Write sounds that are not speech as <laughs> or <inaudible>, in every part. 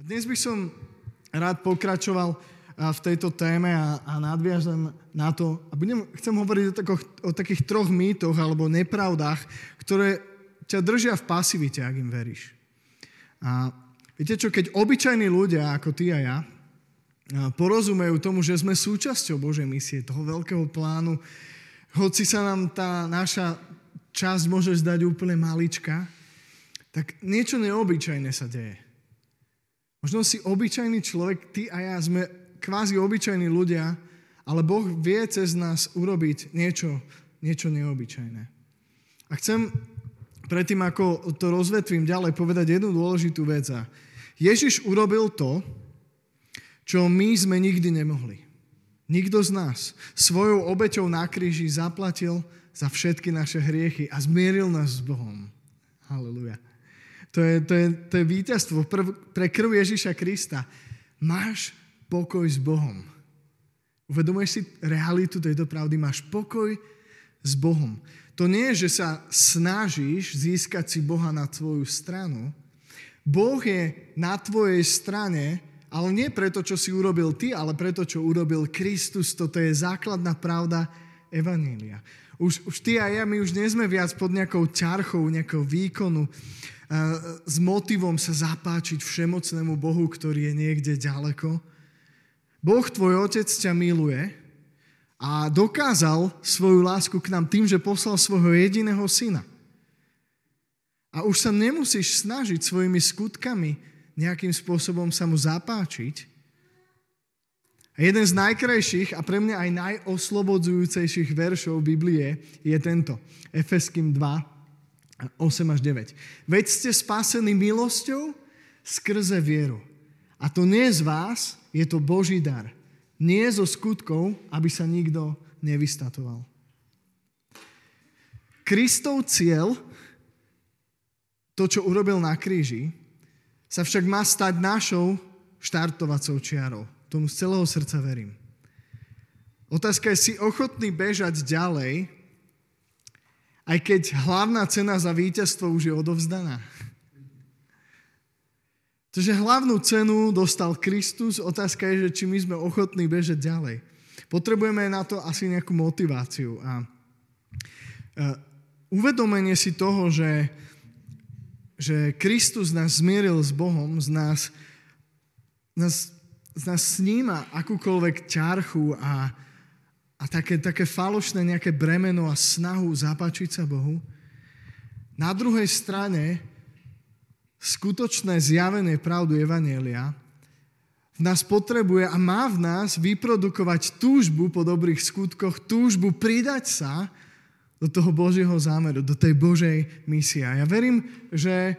A dnes by som rád pokračoval v tejto téme a, a nadviažem na to a budem, chcem hovoriť o, tako, o takých troch mýtoch alebo nepravdách, ktoré ťa držia v pasivite, ak im veríš. A viete čo, keď obyčajní ľudia ako ty a ja porozumejú tomu, že sme súčasťou Božej misie, toho veľkého plánu, hoci sa nám tá naša časť môže zdať úplne malička, tak niečo neobyčajné sa deje. Možno si obyčajný človek, ty a ja sme kvázi obyčajní ľudia, ale Boh vie cez nás urobiť niečo, niečo neobyčajné. A chcem predtým, ako to rozvetvím ďalej, povedať jednu dôležitú vec. Ježiš urobil to, čo my sme nikdy nemohli. Nikto z nás svojou obeťou na kríži zaplatil za všetky naše hriechy a zmieril nás s Bohom. Halleluja. To je, to je, to je víťazstvo pre krv Ježiša Krista. Máš pokoj s Bohom. Uvedomuješ si realitu tejto pravdy? Máš pokoj s Bohom. To nie je, že sa snažíš získať si Boha na tvoju stranu. Boh je na tvojej strane, ale nie preto, čo si urobil ty, ale preto, čo urobil Kristus. Toto je základná pravda Evanília. Už, už ty a ja, my už nie sme viac pod nejakou ťarchou, nejakou výkonu s motivom sa zapáčiť všemocnému Bohu, ktorý je niekde ďaleko. Boh, tvoj otec, ťa miluje a dokázal svoju lásku k nám tým, že poslal svojho jediného syna. A už sa nemusíš snažiť svojimi skutkami nejakým spôsobom sa mu zapáčiť. Jeden z najkrajších a pre mňa aj najoslobodzujúcejších veršov Biblie je tento. Efeským 2, 8 až 9. Veď ste spasení milosťou skrze vieru. A to nie z vás, je to Boží dar. Nie zo skutkov, aby sa nikto nevystatoval. Kristov cieľ, to, čo urobil na kríži, sa však má stať našou štartovacou čiarou. Tomu z celého srdca verím. Otázka je, si ochotný bežať ďalej, aj keď hlavná cena za víťazstvo už je odovzdaná. Takže hlavnú cenu dostal Kristus, otázka je, že či my sme ochotní bežať ďalej. Potrebujeme na to asi nejakú motiváciu. A, uvedomenie si toho, že, že Kristus nás zmieril s Bohom, z nás, nás, z nás sníma akúkoľvek ťarchu a, a také, také falošné nejaké bremeno a snahu zapáčiť sa Bohu. Na druhej strane skutočné zjavenie pravdu Evanielia v nás potrebuje a má v nás vyprodukovať túžbu po dobrých skutkoch, túžbu pridať sa do toho Božieho zámeru, do tej Božej misie. Ja verím, že,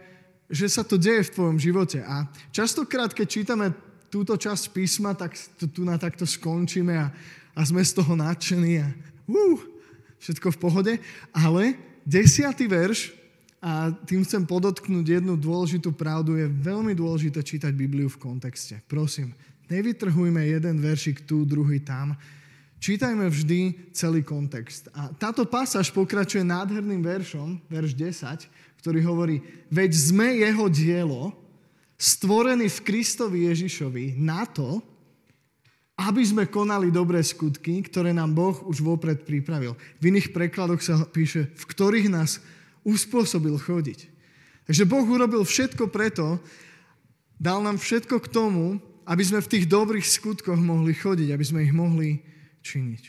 že sa to deje v tvojom živote. A častokrát, keď čítame túto časť písma, tak tu, na takto skončíme a, a sme z toho nadšení a uh, všetko v pohode. Ale desiatý verš, a tým chcem podotknúť jednu dôležitú pravdu, je veľmi dôležité čítať Bibliu v kontexte. Prosím, nevytrhujme jeden veršik tu, druhý tam. Čítajme vždy celý kontext. A táto pasáž pokračuje nádherným veršom, verš 10, ktorý hovorí, veď sme jeho dielo, stvorený v Kristovi Ježišovi na to, aby sme konali dobré skutky, ktoré nám Boh už vopred pripravil. V iných prekladoch sa píše, v ktorých nás uspôsobil chodiť. Takže Boh urobil všetko preto, dal nám všetko k tomu, aby sme v tých dobrých skutkoch mohli chodiť, aby sme ich mohli činiť.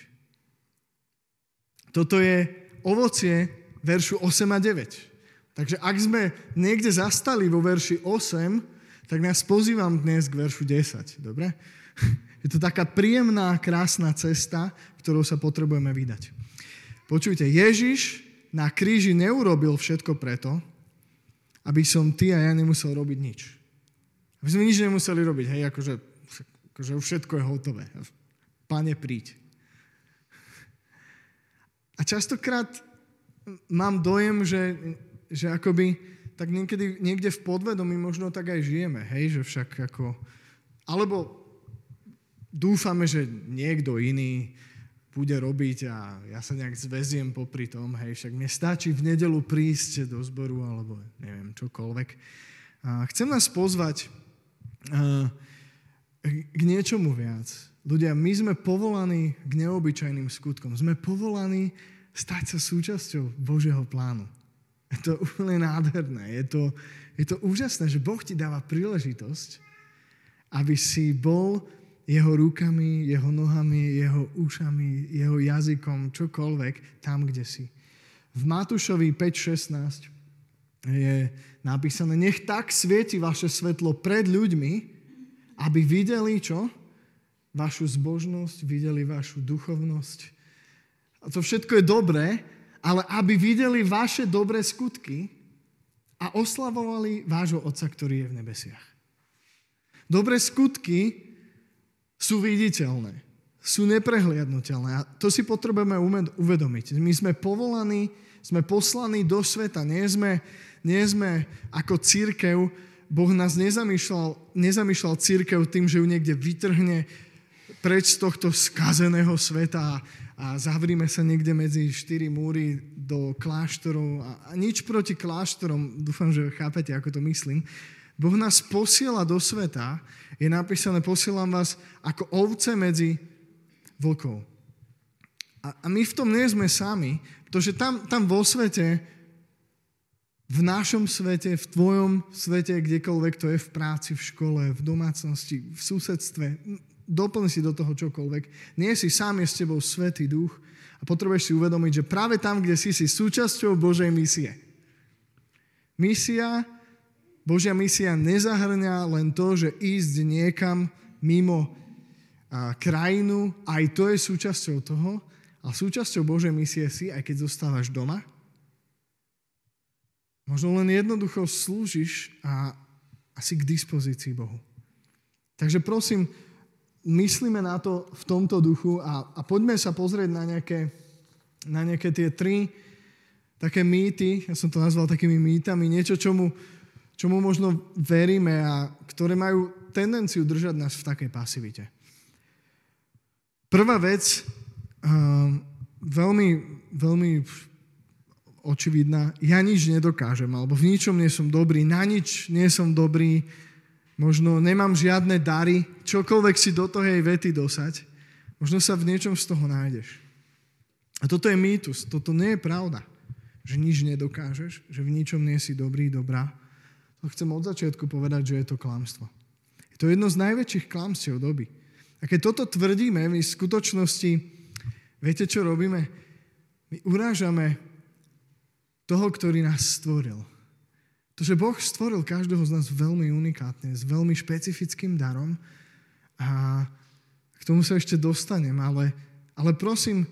Toto je ovocie veršu 8 a 9. Takže ak sme niekde zastali vo verši 8, tak nás pozývam dnes k veršu 10. Dobre? Je to taká príjemná, krásna cesta, ktorou sa potrebujeme vydať. Počujte, Ježiš na kríži neurobil všetko preto, aby som ty a ja nemusel robiť nič. Aby sme nič nemuseli robiť, hej, akože, akože všetko je hotové. Pane, príď. A častokrát mám dojem, že, že akoby tak niekedy, niekde v podvedomí možno tak aj žijeme, hej, že však ako... Alebo dúfame, že niekto iný bude robiť a ja sa nejak zväziem popri tom, hej, však mne stačí v nedelu prísť do zboru alebo neviem, čokoľvek. A chcem nás pozvať k niečomu viac. Ľudia, my sme povolaní k neobyčajným skutkom. Sme povolaní stať sa súčasťou Božieho plánu. Je to úplne nádherné. Je to, je to úžasné, že Boh ti dáva príležitosť, aby si bol jeho rukami, jeho nohami, jeho ušami, jeho jazykom, čokoľvek, tam, kde si. V Matúšovi 5.16 je napísané, nech tak svieti vaše svetlo pred ľuďmi, aby videli čo? vašu zbožnosť, videli vašu duchovnosť. A to všetko je dobré, ale aby videli vaše dobré skutky a oslavovali vášho Otca, ktorý je v nebesiach. Dobré skutky sú viditeľné, sú neprehliadnutelné a to si potrebujeme uvedomiť. My sme povolaní, sme poslaní do sveta, nie sme, nie sme ako církev, Boh nás nezamýšľal, nezamýšľal církev tým, že ju niekde vytrhne preč z tohto skazeného sveta zavrime sa niekde medzi štyri múry do kláštorov. A, a nič proti kláštorom, dúfam, že chápete, ako to myslím. Boh nás posiela do sveta, je napísané, posielam vás ako ovce medzi vlkov. A, a my v tom nie sme sami, pretože tam, tam vo svete, v našom svete, v tvojom svete, kdekoľvek to je, v práci, v škole, v domácnosti, v susedstve, doplň si do toho čokoľvek. Nie si sám, je s tebou Svetý duch a potrebuješ si uvedomiť, že práve tam, kde si, si súčasťou Božej misie. Misia, Božia misia nezahrňa len to, že ísť niekam mimo a, krajinu, aj to je súčasťou toho, a súčasťou Božej misie si, aj keď zostávaš doma. Možno len jednoducho slúžiš a, a si k dispozícii Bohu. Takže prosím, myslíme na to v tomto duchu a, a poďme sa pozrieť na nejaké, na nejaké tie tri také mýty, ja som to nazval takými mýtami, niečo, čomu, čomu možno veríme a ktoré majú tendenciu držať nás v takej pasivite. Prvá vec, uh, veľmi, veľmi očividná, ja nič nedokážem, alebo v ničom nie som dobrý, na nič nie som dobrý, možno nemám žiadne dary, čokoľvek si do toho jej vety dosať, možno sa v niečom z toho nájdeš. A toto je mýtus, toto nie je pravda, že nič nedokážeš, že v ničom nie si dobrý, dobrá. To chcem od začiatku povedať, že je to klamstvo. Je to jedno z najväčších klamstiev doby. A keď toto tvrdíme, my v skutočnosti, viete, čo robíme? My urážame toho, ktorý nás stvoril. To, že Boh stvoril každého z nás veľmi unikátne, s veľmi špecifickým darom a k tomu sa ešte dostanem, ale, ale prosím,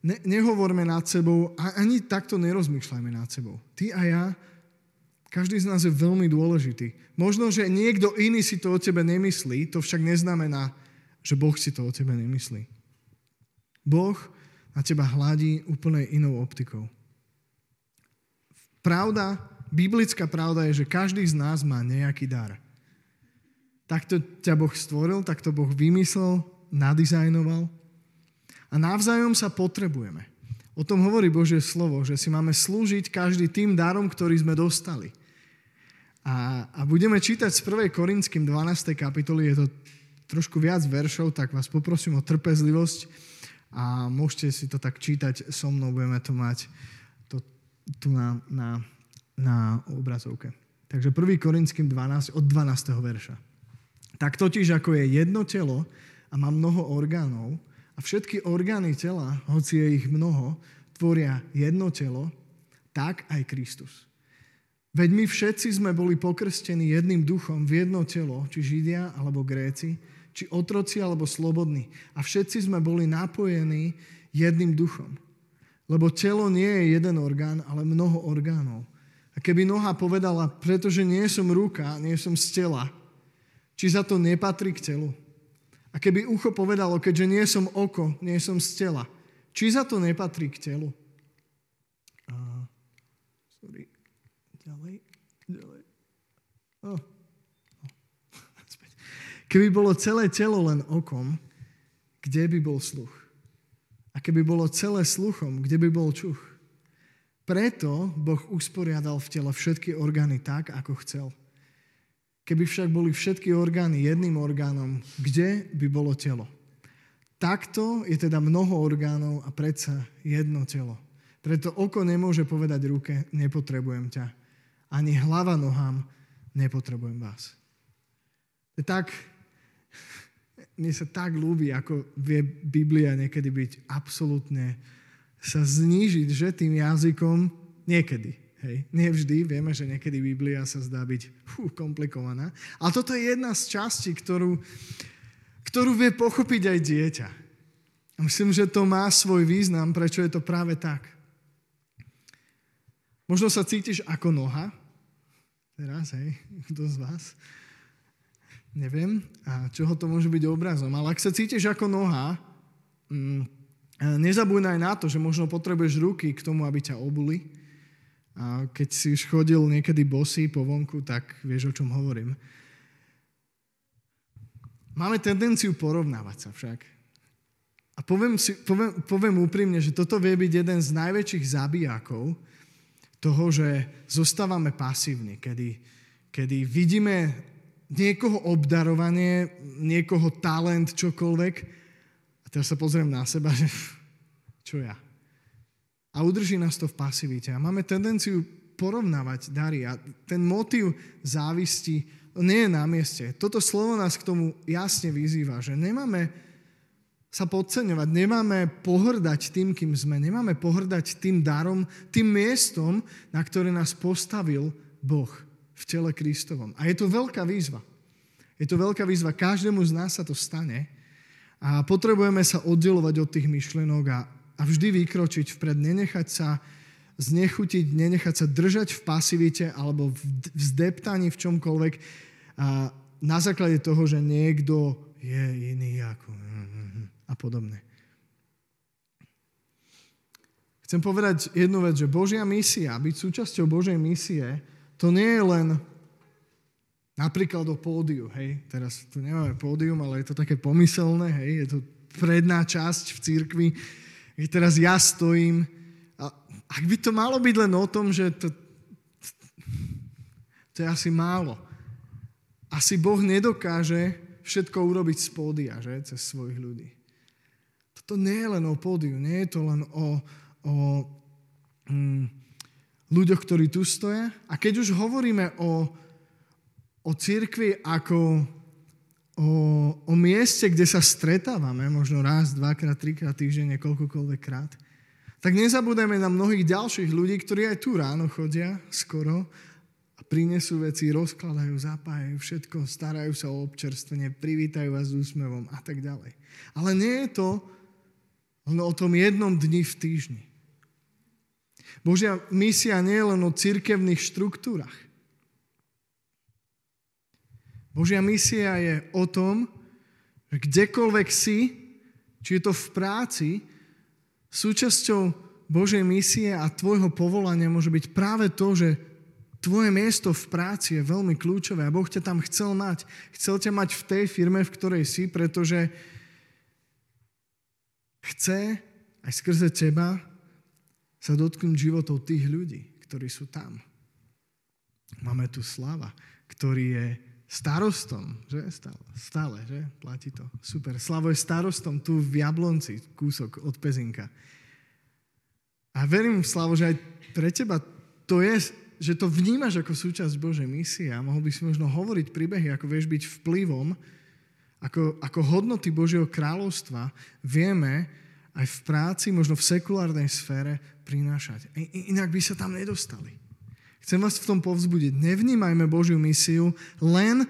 ne, nehovorme nad sebou a ani takto nerozmýšľajme nad sebou. Ty a ja, každý z nás je veľmi dôležitý. Možno, že niekto iný si to o tebe nemyslí, to však neznamená, že Boh si to o tebe nemyslí. Boh na teba hladí úplne inou optikou. Pravda biblická pravda je, že každý z nás má nejaký dar. Takto ťa Boh stvoril, takto Boh vymyslel, nadizajnoval. A navzájom sa potrebujeme. O tom hovorí Božie slovo, že si máme slúžiť každý tým darom, ktorý sme dostali. A, a budeme čítať z 1. Korinským 12. kapitoly, je to trošku viac veršov, tak vás poprosím o trpezlivosť a môžete si to tak čítať so mnou, budeme to mať to, tu na, na na obrazovke. Takže 1. Korinským 12, od 12. verša. Tak totiž, ako je jedno telo a má mnoho orgánov a všetky orgány tela, hoci je ich mnoho, tvoria jedno telo, tak aj Kristus. Veď my všetci sme boli pokrstení jedným duchom v jedno telo, či Židia alebo Gréci, či otroci alebo slobodní. A všetci sme boli napojení jedným duchom. Lebo telo nie je jeden orgán, ale mnoho orgánov. Keby noha povedala, pretože nie som ruka, nie som z tela, či za to nepatrí k telu. A keby ucho povedalo, keďže nie som oko, nie som z tela, či za to nepatrí k telu. A, sorry. Ďalej. Ďalej. Oh. Keby bolo celé telo len okom, kde by bol sluch? A keby bolo celé sluchom, kde by bol čuch? Preto Boh usporiadal v tele všetky orgány tak, ako chcel. Keby však boli všetky orgány jedným orgánom, kde by bolo telo? Takto je teda mnoho orgánov a predsa jedno telo. Preto oko nemôže povedať ruke, nepotrebujem ťa. Ani hlava nohám, nepotrebujem vás. Tak, <laughs> mne sa tak ľúbi, ako vie Biblia niekedy byť absolútne sa znížiť, že tým jazykom niekedy. Hej. Nevždy, vieme, že niekedy Biblia sa zdá byť fú, komplikovaná. Ale toto je jedna z častí, ktorú, ktorú vie pochopiť aj dieťa. A myslím, že to má svoj význam, prečo je to práve tak. Možno sa cítiš ako noha. Teraz, hej, kto z vás? Neviem, a čoho to môže byť obrazom. Ale ak sa cítiš ako noha, mm, nezabúdaj na to, že možno potrebuješ ruky k tomu, aby ťa obuli a keď si už chodil niekedy bosý po vonku, tak vieš, o čom hovorím. Máme tendenciu porovnávať sa však. A poviem, si, poviem, poviem úprimne, že toto vie byť jeden z najväčších zabijakov toho, že zostávame pasívni, kedy, kedy vidíme niekoho obdarovanie, niekoho talent, čokoľvek. Teraz sa pozriem na seba, že <laughs> čo ja? a udrží nás to v pasivite. A máme tendenciu porovnávať dary a ten motív závisti nie je na mieste. Toto slovo nás k tomu jasne vyzýva, že nemáme sa podceňovať, nemáme pohrdať tým, kým sme, nemáme pohrdať tým darom, tým miestom, na ktoré nás postavil Boh v tele Kristovom. A je to veľká výzva. Je to veľká výzva. Každému z nás sa to stane a potrebujeme sa oddelovať od tých myšlenok a a vždy vykročiť vpred, nenechať sa znechutiť, nenechať sa držať v pasivite alebo v zdeptaní v čomkoľvek a na základe toho, že niekto je iný ako a podobne. Chcem povedať jednu vec, že Božia misia, byť súčasťou Božej misie, to nie je len napríklad o pódiu, hej, teraz tu nemáme pódium, ale je to také pomyselné, hej, je to predná časť v církvi, keď teraz ja stojím, a ak by to malo byť len o tom, že to, to je asi málo. Asi Boh nedokáže všetko urobiť z pódia, že, cez svojich ľudí. Toto nie je len o pódiu, nie je to len o, o mm, ľuďoch, ktorí tu stoja. A keď už hovoríme o, o církvi ako o, o mieste, kde sa stretávame, možno raz, dvakrát, trikrát týždenne, koľkokoľvek krát, tak nezabudeme na mnohých ďalších ľudí, ktorí aj tu ráno chodia skoro a prinesú veci, rozkladajú, zapájajú všetko, starajú sa o občerstvenie, privítajú vás s úsmevom a tak ďalej. Ale nie je to len o tom jednom dni v týždni. Božia misia nie je len o cirkevných štruktúrach. Božia misia je o tom, že kdekoľvek si, či je to v práci, súčasťou Božej misie a tvojho povolania môže byť práve to, že tvoje miesto v práci je veľmi kľúčové a Boh ťa tam chcel mať. Chcel ťa mať v tej firme, v ktorej si, pretože chce aj skrze teba sa dotknúť životov tých ľudí, ktorí sú tam. Máme tu Slava, ktorý je starostom, že? Stále, stále, že? Platí to. Super. Slavo je starostom tu v Jablonci, kúsok od Pezinka. A verím, Slavo, že aj pre teba to je, že to vnímaš ako súčasť Božej misie a mohol by si možno hovoriť príbehy, ako vieš byť vplyvom, ako, ako hodnoty Božieho kráľovstva vieme aj v práci, možno v sekulárnej sfére prinášať. Inak by sa tam nedostali. Chcem vás v tom povzbudiť. Nevnímajme Božiu misiu len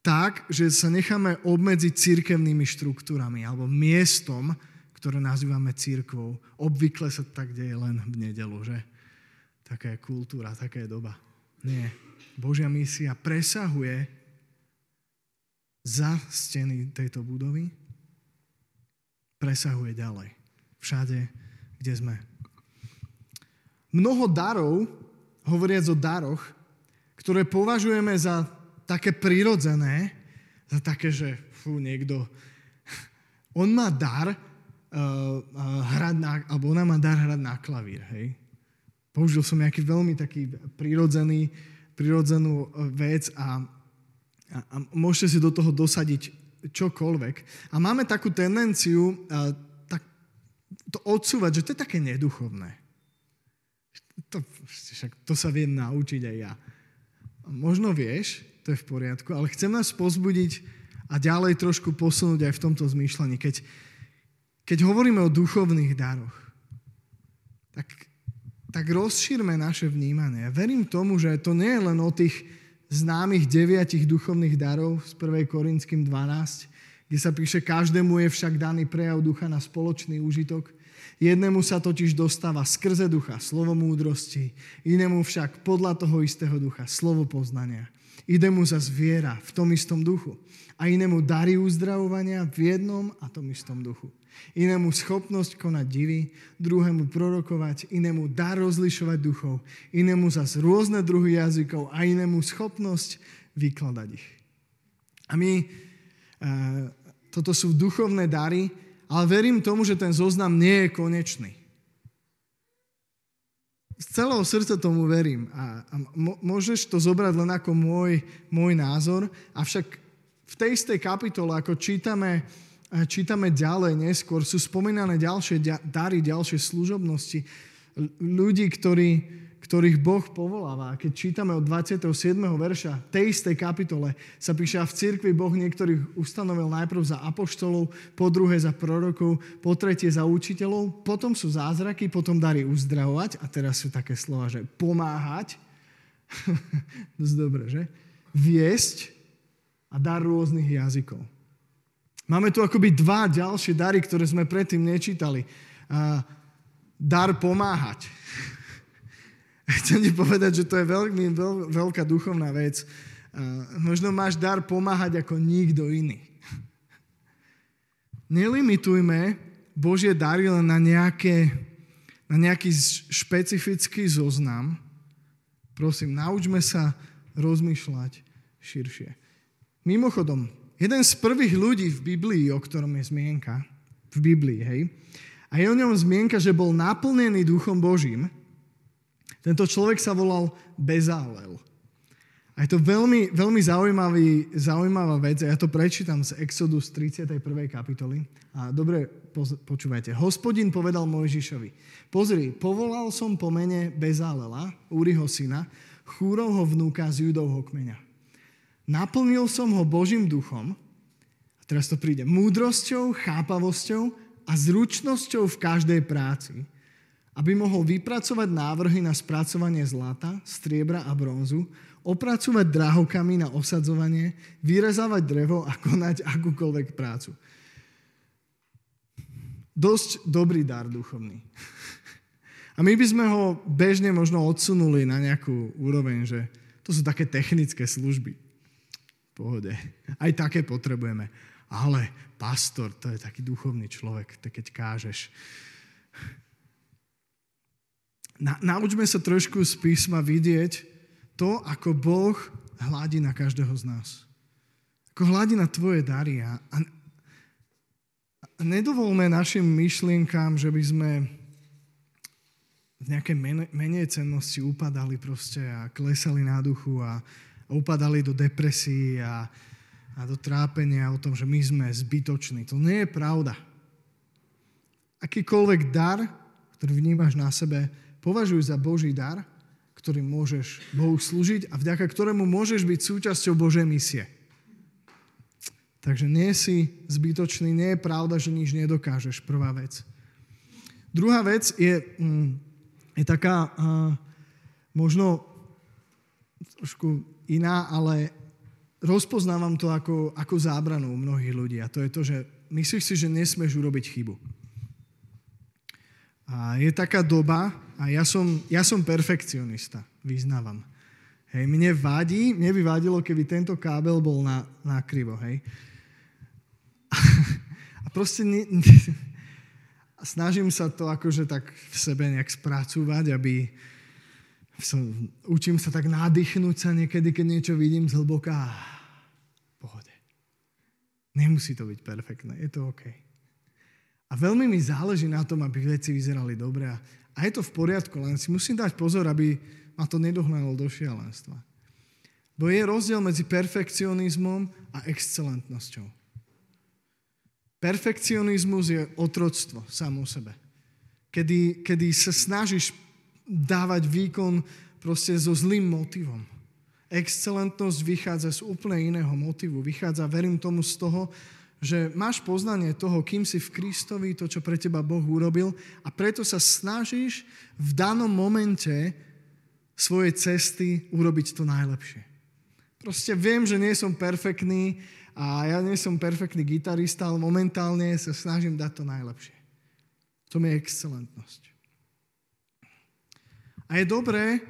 tak, že sa necháme obmedziť církevnými štruktúrami alebo miestom, ktoré nazývame církvou. Obvykle sa tak deje len v nedelu, že? Taká je kultúra, taká je doba. Nie. Božia misia presahuje za steny tejto budovy, presahuje ďalej. Všade, kde sme. Mnoho darov hovoriac o daroch, ktoré považujeme za také prirodzené, za také, že fú, niekto, <laughs> on má dar uh, uh, hrať na, alebo ona má dar hrať na klavír, hej. Použil som nejaký veľmi taký prirodzený, prirodzenú vec a A, a môžete si do toho dosadiť čokoľvek. A máme takú tendenciu a, tak, to odsúvať, že to je také neduchovné. To, však, to sa viem naučiť aj ja. Možno vieš, to je v poriadku, ale chcem nás pozbudiť a ďalej trošku posunúť aj v tomto zmýšľaní. Keď, keď hovoríme o duchovných daroch, tak, tak rozšírme naše vnímanie. Ja verím tomu, že to nie je len o tých známych deviatich duchovných darov z 1. Korinským 12, kde sa píše, každému je však daný prejav ducha na spoločný užitok. Jednému sa totiž dostáva skrze ducha slovo múdrosti, inému však podľa toho istého ducha slovo poznania. Ide mu za zviera v tom istom duchu a inému dary uzdravovania v jednom a tom istom duchu inému schopnosť konať divy, druhému prorokovať, inému dar rozlišovať duchov, inému zas rôzne druhy jazykov a inému schopnosť vykladať ich. A my, e, toto sú duchovné dary, ale verím tomu, že ten zoznam nie je konečný. Z celého srdca tomu verím a, môžeš to zobrať len ako môj, môj názor, avšak v tej istej kapitole, ako čítame čítame ďalej neskôr, sú spomínané ďalšie dary, ďalšie služobnosti ľudí, ktorí, ktorých Boh povoláva. Keď čítame od 27. verša tej istej kapitole, sa píše, a v cirkvi Boh niektorých ustanovil najprv za apoštolov, po druhé za prorokov, po tretie za učiteľov, potom sú zázraky, potom dary uzdravovať, a teraz sú také slova, že pomáhať, <laughs> dosť dobre, že? Viesť a dar rôznych jazykov. Máme tu akoby dva ďalšie dary, ktoré sme predtým nečítali. Dar pomáhať. <laughs> Chcem ti povedať, že to je veľmi veľ, veľká duchovná vec. Možno máš dar pomáhať ako nikto iný. <laughs> Nelimitujme Božie dary len na, nejaké, na nejaký špecifický zoznam. Prosím, naučme sa rozmýšľať širšie. Mimochodom, jeden z prvých ľudí v Biblii, o ktorom je zmienka, v Biblii, hej, a je o ňom zmienka, že bol naplnený Duchom Božím. Tento človek sa volal Bezálel. A je to veľmi, veľmi zaujímavý, zaujímavá vec. Ja to prečítam z Exodus 31. kapitoly. A dobre počúvajte. Hospodin povedal Mojžišovi, pozri, povolal som po mene Bezálela, Úriho syna, Chúrovho vnúka z Judovho kmeňa. Naplnil som ho Božím duchom, a teraz to príde, múdrosťou, chápavosťou a zručnosťou v každej práci, aby mohol vypracovať návrhy na spracovanie zlata, striebra a bronzu, opracovať drahokamy na osadzovanie, vyrezávať drevo a konať akúkoľvek prácu. Dosť dobrý dar duchovný. A my by sme ho bežne možno odsunuli na nejakú úroveň, že to sú také technické služby pohode. Aj také potrebujeme. Ale pastor, to je taký duchovný človek, to keď kážeš. Na, naučme sa trošku z písma vidieť to, ako Boh hladí na každého z nás. Ako hladí na tvoje dary. A, a nedovolme našim myšlienkám, že by sme v nejakej menej cennosti upadali proste a klesali na duchu a, a upadali do depresí a, a do trápenia o tom, že my sme zbytoční. To nie je pravda. Akýkoľvek dar, ktorý vnímaš na sebe, považuj za Boží dar, ktorým môžeš Bohu slúžiť a vďaka ktorému môžeš byť súčasťou Božej misie. Takže nie si zbytočný, nie je pravda, že nič nedokážeš, prvá vec. Druhá vec je, mm, je taká možno trošku iná, ale rozpoznávam to ako, ako zábranu u mnohých ľudí. A to je to, že myslíš si, že nesmieš urobiť chybu. A je taká doba, a ja som, ja som perfekcionista, vyznávam. Hej, mne vadí, mne by vadilo, keby tento kábel bol na, na krivo, hej. <laughs> A proste ne, ne, snažím sa to akože tak v sebe nejak spracúvať, aby, som, učím sa tak nádychnúť sa niekedy, keď niečo vidím zhlboka. Pohode. Nemusí to byť perfektné, je to OK. A veľmi mi záleží na tom, aby veci vyzerali dobre. A, je to v poriadku, len si musím dať pozor, aby ma to nedohnalo do šialenstva. Bo je rozdiel medzi perfekcionizmom a excelentnosťou. Perfekcionizmus je otroctvo samo sebe. Kedy, kedy sa snažíš dávať výkon proste so zlým motivom. Excelentnosť vychádza z úplne iného motivu. Vychádza, verím tomu, z toho, že máš poznanie toho, kým si v Kristovi, to, čo pre teba Boh urobil a preto sa snažíš v danom momente svojej cesty urobiť to najlepšie. Proste viem, že nie som perfektný a ja nie som perfektný gitarista, ale momentálne sa snažím dať to najlepšie. To je excelentnosť. A je dobré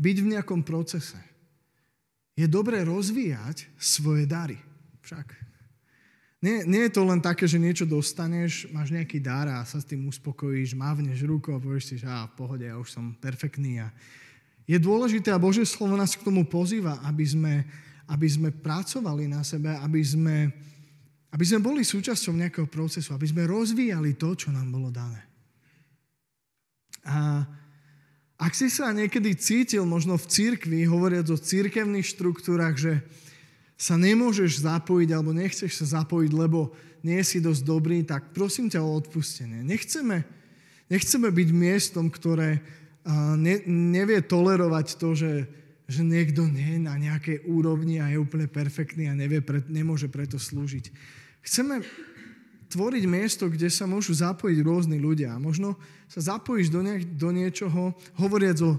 byť v nejakom procese. Je dobré rozvíjať svoje dary. Však. Nie, nie je to len také, že niečo dostaneš, máš nejaký dar a sa s tým uspokojíš, mávneš ruku a povieš si, že á, v pohode, ja už som perfektný. A je dôležité a Božie slovo nás k tomu pozýva, aby sme, aby sme pracovali na sebe, aby sme, aby sme boli súčasťou nejakého procesu, aby sme rozvíjali to, čo nám bolo dané. A ak si sa niekedy cítil možno v církvi, hovoriac o církevných štruktúrach, že, sa nemôžeš zapojiť alebo nechceš sa zapojiť, lebo nie si dosť dobrý, tak prosím ťa o odpustenie. Nechceme, nechceme byť miestom, ktoré ne, nevie tolerovať to, že, že niekto nie je na nejakej úrovni a je úplne perfektný a nevie, pre, nemôže preto slúžiť. Chceme tvoriť miesto, kde sa môžu zapojiť rôzni ľudia. Možno sa zapojíš do, nie, do niečoho, hovoriac o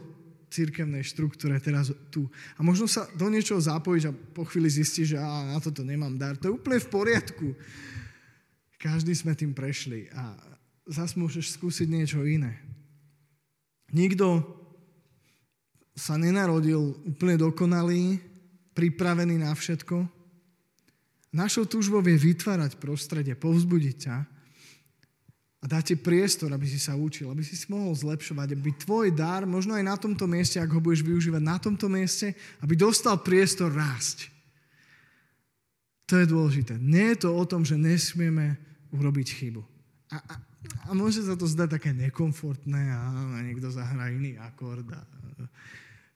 církevnej štruktúre teraz tu. A možno sa do niečoho zapojíš a po chvíli zistíš, že á, na toto nemám dar. To je úplne v poriadku. Každý sme tým prešli a zase môžeš skúsiť niečo iné. Nikto sa nenarodil úplne dokonalý, pripravený na všetko. Našou túžbou je vytvárať prostredie, povzbudiť ťa, a dá ti priestor, aby si sa učil, aby si si mohol zlepšovať, aby tvoj dar, možno aj na tomto mieste, ak ho budeš využívať na tomto mieste, aby dostal priestor rásť. To je dôležité. Nie je to o tom, že nesmieme urobiť chybu. A, a, a môže sa to zdať také nekomfortné a, a niekto zahrá iný akord a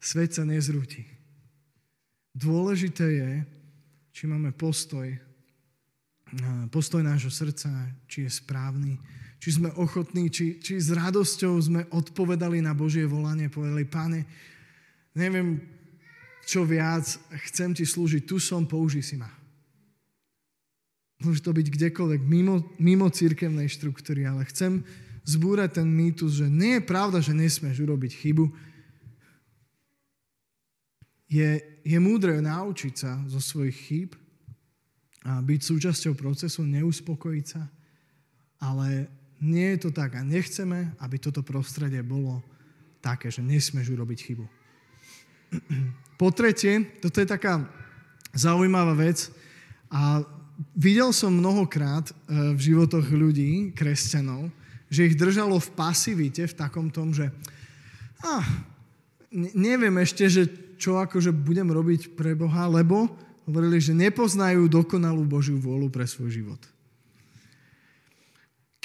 svet sa nezrúti. Dôležité je, či máme postoj, postoj nášho srdca, či je správny, či sme ochotní, či, či s radosťou sme odpovedali na Božie volanie, povedali, pane, neviem, čo viac, chcem ti slúžiť, tu som, použij si ma. Môže to byť kdekoľvek, mimo, mimo církevnej štruktúry, ale chcem zbúrať ten mýtus, že nie je pravda, že nesmieš urobiť chybu. Je, je múdre naučiť sa zo svojich chýb a byť súčasťou procesu, neuspokojiť sa, ale nie je to tak a nechceme, aby toto prostredie bolo také, že nesmieš urobiť chybu. <clears throat> Po tretie, toto je taká zaujímavá vec a videl som mnohokrát e, v životoch ľudí, kresťanov, že ich držalo v pasivite, v takom tom, že ah, neviem ešte, že čo akože budem robiť pre Boha, lebo hovorili, že nepoznajú dokonalú Božiu vôľu pre svoj život.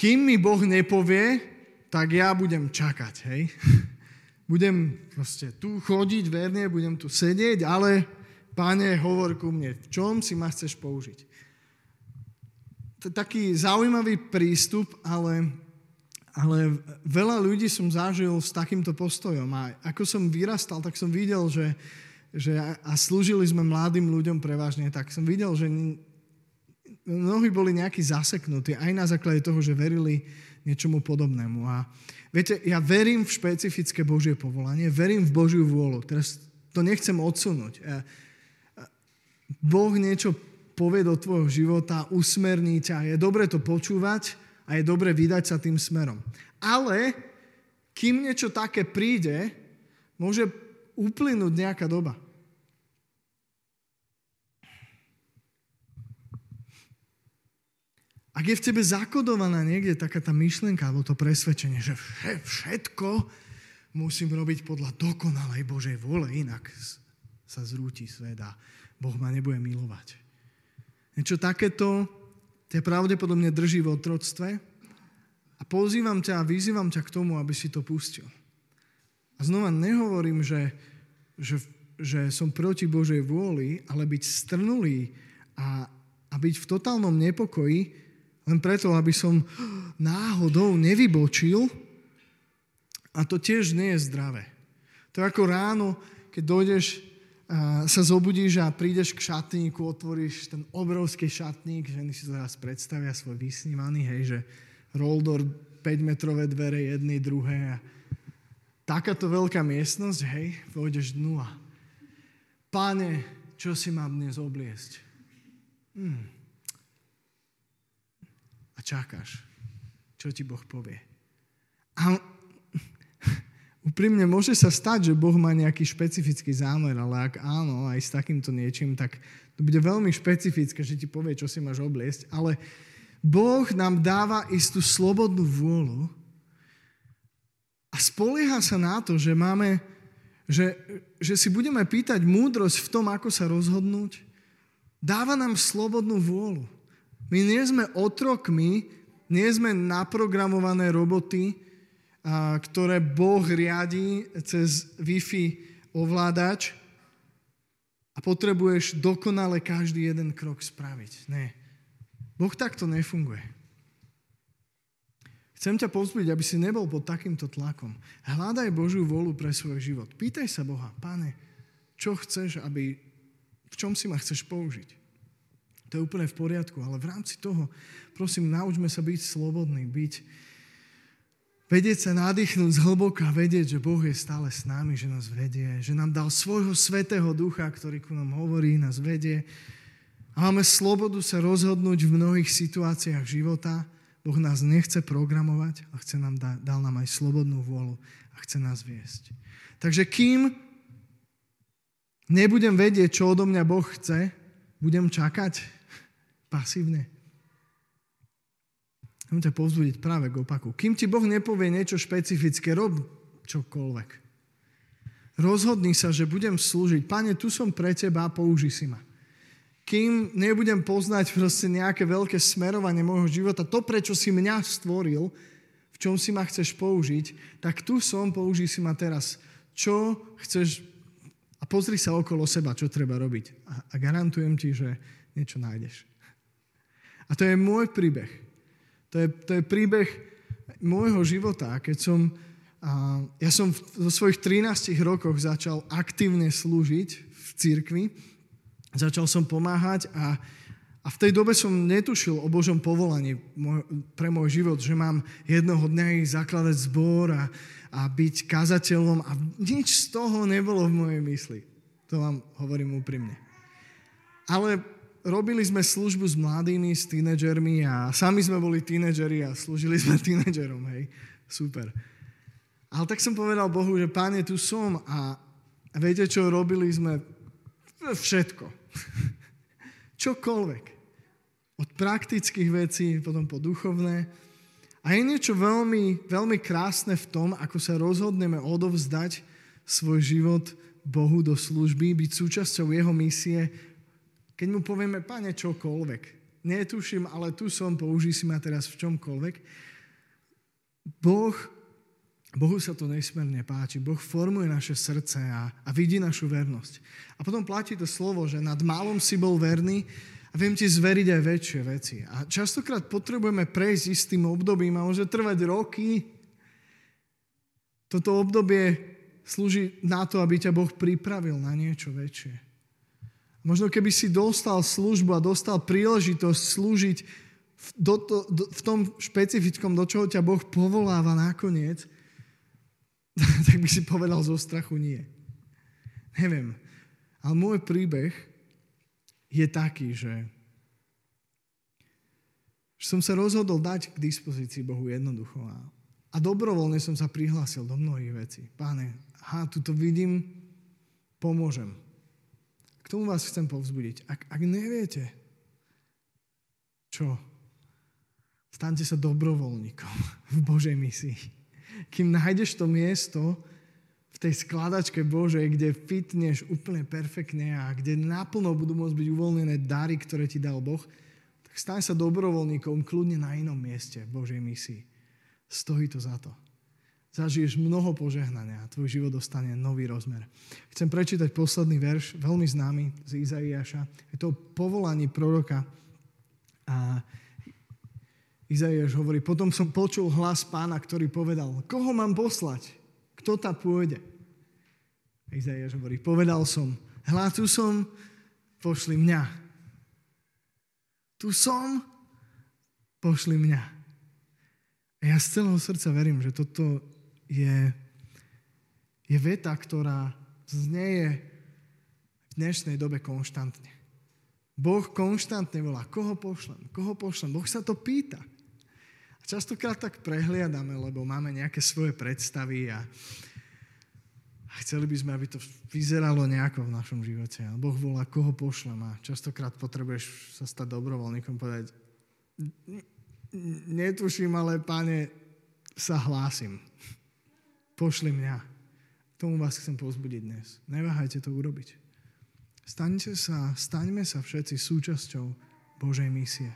Kým mi Boh nepovie, tak ja budem čakať, hej. <laughs> Budem proste tu chodiť verne, budem tu sedieť, ale páne, hovor ku mne, v čom si ma chceš použiť? Taký zaujímavý prístup, ale, ale veľa ľudí som zažil s takýmto postojom. A ako som vyrastal, tak som videl, že, že a slúžili sme mladým ľuďom prevažne, tak som videl, že mnohí boli nejakí zaseknutí aj na základe toho, že verili niečomu podobnému. A viete, ja verím v špecifické Božie povolanie, verím v Božiu vôľu. Teraz to nechcem odsunúť. Boh niečo povie do tvojho života, usmerní ťa. Je dobre to počúvať a je dobre vydať sa tým smerom. Ale kým niečo také príde, môže uplynúť nejaká doba. Ak je v tebe zakodovaná niekde taká tá myšlienka alebo to presvedčenie, že všetko musím robiť podľa dokonalej Božej vôle, inak sa zrúti svet a Boh ma nebude milovať. Niečo takéto ťa pravdepodobne drží v otroctve a pozývam ťa a vyzývam ťa k tomu, aby si to pustil. A znova nehovorím, že, že, že som proti Božej vôli, ale byť strnulý a, a byť v totálnom nepokoji, len preto, aby som náhodou nevybočil, a to tiež nie je zdravé. To je ako ráno, keď dojdeš, sa zobudíš a prídeš k šatníku, otvoríš ten obrovský šatník, ženy si teraz predstavia svoj vysnívaný, hej, že roldor 5-metrové dvere, jedny, druhé a takáto veľká miestnosť, hej, pôjdeš dnu a Pane, čo si mám dnes obliesť? Hmm. Čakáš, čo ti Boh povie. A <laughs> úprimne môže sa stať, že Boh má nejaký špecifický zámer, ale ak áno, aj s takýmto niečím, tak to bude veľmi špecifické, že ti povie, čo si máš obliesť, ale Boh nám dáva istú slobodnú vôľu a spolieha sa na to, že máme že, že si budeme pýtať múdrosť v tom, ako sa rozhodnúť, dáva nám slobodnú vôľu. My nie sme otrokmi, nie sme naprogramované roboty, ktoré Boh riadi cez Wi-Fi ovládač a potrebuješ dokonale každý jeden krok spraviť. Nie. Boh takto nefunguje. Chcem ťa povzbudiť, aby si nebol pod takýmto tlakom. Hľadaj Božiu volu pre svoj život. Pýtaj sa Boha, páne, čo chceš, aby, v čom si ma chceš použiť. To je úplne v poriadku, ale v rámci toho, prosím, naučme sa byť slobodní, byť, vedieť sa nadýchnuť z hlboka, vedieť, že Boh je stále s nami, že nás vedie, že nám dal svojho svetého ducha, ktorý ku nám hovorí, nás vedie. A máme slobodu sa rozhodnúť v mnohých situáciách života, Boh nás nechce programovať, ale chce nám dal nám aj slobodnú vôľu a chce nás viesť. Takže kým nebudem vedieť, čo odo mňa Boh chce, budem čakať pasívne. Chcem ťa povzbudiť práve k opaku. Kým ti Boh nepovie niečo špecifické, rob čokoľvek. Rozhodni sa, že budem slúžiť. Pane, tu som pre teba, použi si ma kým nebudem poznať proste nejaké veľké smerovanie môjho života, to, prečo si mňa stvoril, v čom si ma chceš použiť, tak tu som, použij si ma teraz. Čo chceš a pozri sa okolo seba, čo treba robiť. A, garantujem ti, že niečo nájdeš. A to je môj príbeh. To je, to je príbeh môjho života, keď som, a, ja som vo svojich 13 rokoch začal aktívne slúžiť v cirkvi Začal som pomáhať a, a v tej dobe som netušil o Božom povolaní pre môj život, že mám jednoho dňa ich zakladať zbor a, a byť kazateľom a nič z toho nebolo v mojej mysli. To vám hovorím úprimne. Ale robili sme službu s mladými, s tínedžermi a sami sme boli tínedžeri a slúžili sme <laughs> tínedžerom, hej. Super. Ale tak som povedal Bohu, že páne, tu som a, viete čo, robili sme všetko. <laughs> Čokoľvek. Od praktických vecí, potom po duchovné. A je niečo veľmi, veľmi krásne v tom, ako sa rozhodneme odovzdať svoj život Bohu do služby, byť súčasťou Jeho misie, keď mu povieme, pane, čokoľvek. Netuším, ale tu som, použij si ma teraz v čomkoľvek. Boh Bohu sa to nesmierne páči. Boh formuje naše srdce a, a vidí našu vernosť. A potom platí to slovo, že nad malom si bol verný a viem ti zveriť aj väčšie veci. A častokrát potrebujeme prejsť istým obdobím a môže trvať roky. Toto obdobie slúži na to, aby ťa Boh pripravil na niečo väčšie. Možno keby si dostal službu a dostal príležitosť slúžiť v, do, do, do, v tom špecifickom, do čoho ťa Boh povoláva nakoniec, <laughs> tak by si povedal zo strachu nie. Neviem. Ale môj príbeh je taký, že, som sa rozhodol dať k dispozícii Bohu jednoducho. A, a dobrovoľne som sa prihlásil do mnohých vecí. Páne, ha, tu to vidím, pomôžem. K tomu vás chcem povzbudiť. Ak, ak neviete, čo? Staňte sa dobrovoľníkom v Božej misii kým nájdeš to miesto v tej skladačke Božej, kde fitneš úplne perfektne a kde naplno budú môcť byť uvoľnené dary, ktoré ti dal Boh, tak staň sa dobrovoľníkom kľudne na inom mieste v Božej misii. Stojí to za to. Zažiješ mnoho požehnania a tvoj život dostane nový rozmer. Chcem prečítať posledný verš, veľmi známy z Izaiáša. Je to povolaní proroka. A Izaiáš hovorí, potom som počul hlas pána, ktorý povedal, koho mám poslať? Kto tam pôjde? A Izaiáš hovorí, povedal som, hľa, tu som, pošli mňa. Tu som, pošli mňa. A ja z celého srdca verím, že toto je, je veta, ktorá znieje v dnešnej dobe konštantne. Boh konštantne volá, koho pošlem, koho pošlem. Boh sa to pýta. A častokrát tak prehliadame, lebo máme nejaké svoje predstavy a, a chceli by sme, aby to vyzeralo nejako v našom živote. A Boh volá, koho pošlem a častokrát potrebuješ sa stať dobrovoľníkom, povedať, netuším, ale páne, sa hlásim. Pošli mňa. Tomu vás chcem pozbudiť dnes. Neváhajte to urobiť. Staňte sa, staňme sa všetci súčasťou Božej misie.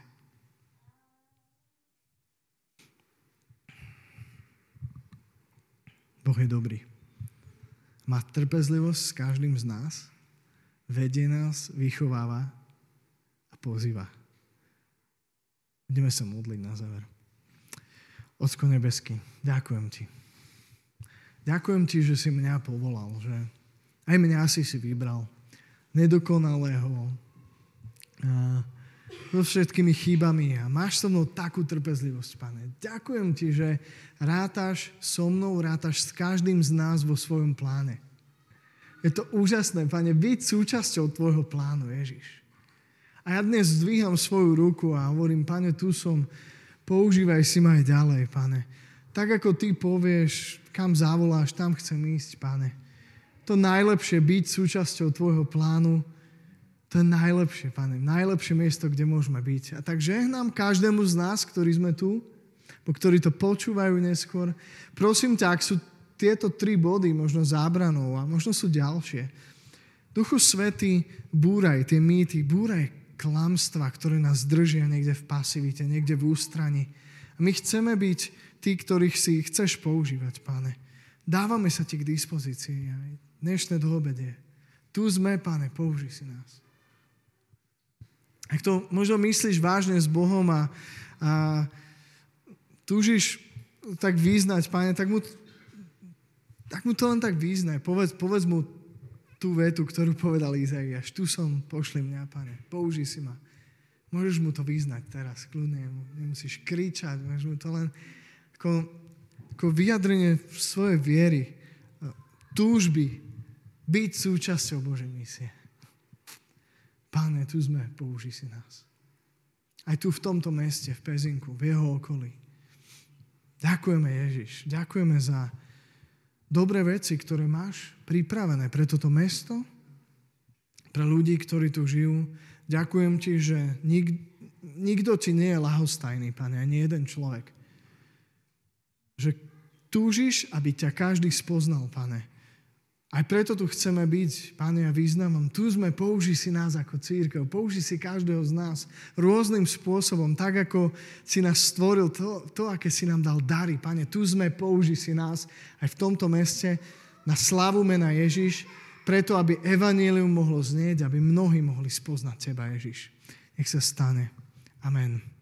Boh je dobrý. Má trpezlivosť s každým z nás, vedie nás, vychováva a pozýva. Ideme sa modliť na záver. Ocko nebeský, ďakujem ti. Ďakujem ti, že si mňa povolal, že aj mňa si si vybral. Nedokonalého, so všetkými chybami a máš so mnou takú trpezlivosť, pane. Ďakujem ti, že rátaš so mnou, rátaš s každým z nás vo svojom pláne. Je to úžasné, pane, byť súčasťou tvojho plánu, Ježiš. A ja dnes zdvíham svoju ruku a hovorím, pane, tu som, používaj si ma aj ďalej, pane. Tak ako ty povieš, kam zavoláš, tam chcem ísť, pane. To najlepšie byť súčasťou tvojho plánu, to je najlepšie, pane. Najlepšie miesto, kde môžeme byť. A tak žehnám každému z nás, ktorí sme tu, po ktorí to počúvajú neskôr. Prosím ťa, ak sú tieto tri body možno zábranou a možno sú ďalšie. Duchu Svety, búraj tie mýty, búraj klamstva, ktoré nás držia niekde v pasivite, niekde v ústrani. A my chceme byť tí, ktorých si chceš používať, páne. Dávame sa ti k dispozícii aj dnešné doobedie. Tu sme, páne, použij si nás. Ak to možno myslíš vážne s Bohom a, a túžiš tak význať, páne, tak mu, tak mu to len tak význaj. Povedz, povedz mu tú vetu, ktorú povedal Izaiáš. Tu som, pošli mňa, pane. Použij si ma. Môžeš mu to význať teraz, kľudne. Nemusíš kričať, môžeš mu to len ako, ako vyjadrenie svojej viery, túžby byť súčasťou Božej misie. Páne, tu sme, použi si nás. Aj tu v tomto meste, v Pezinku, v jeho okolí. Ďakujeme Ježiš, ďakujeme za dobré veci, ktoré máš pripravené pre toto mesto, pre ľudí, ktorí tu žijú. Ďakujem ti, že nik, nikto ti nie je lahostajný, pane, ani jeden človek že túžiš, aby ťa každý spoznal, pane. Aj preto tu chceme byť, Pane, a významom. Tu sme, použi si nás ako církev, použi si každého z nás rôznym spôsobom, tak ako si nás stvoril, to, to aké si nám dal dary. Pane, tu sme, použi si nás aj v tomto meste na slavu mena Ježiš, preto, aby evanílium mohlo znieť, aby mnohí mohli spoznať Teba, Ježiš. Nech sa stane. Amen.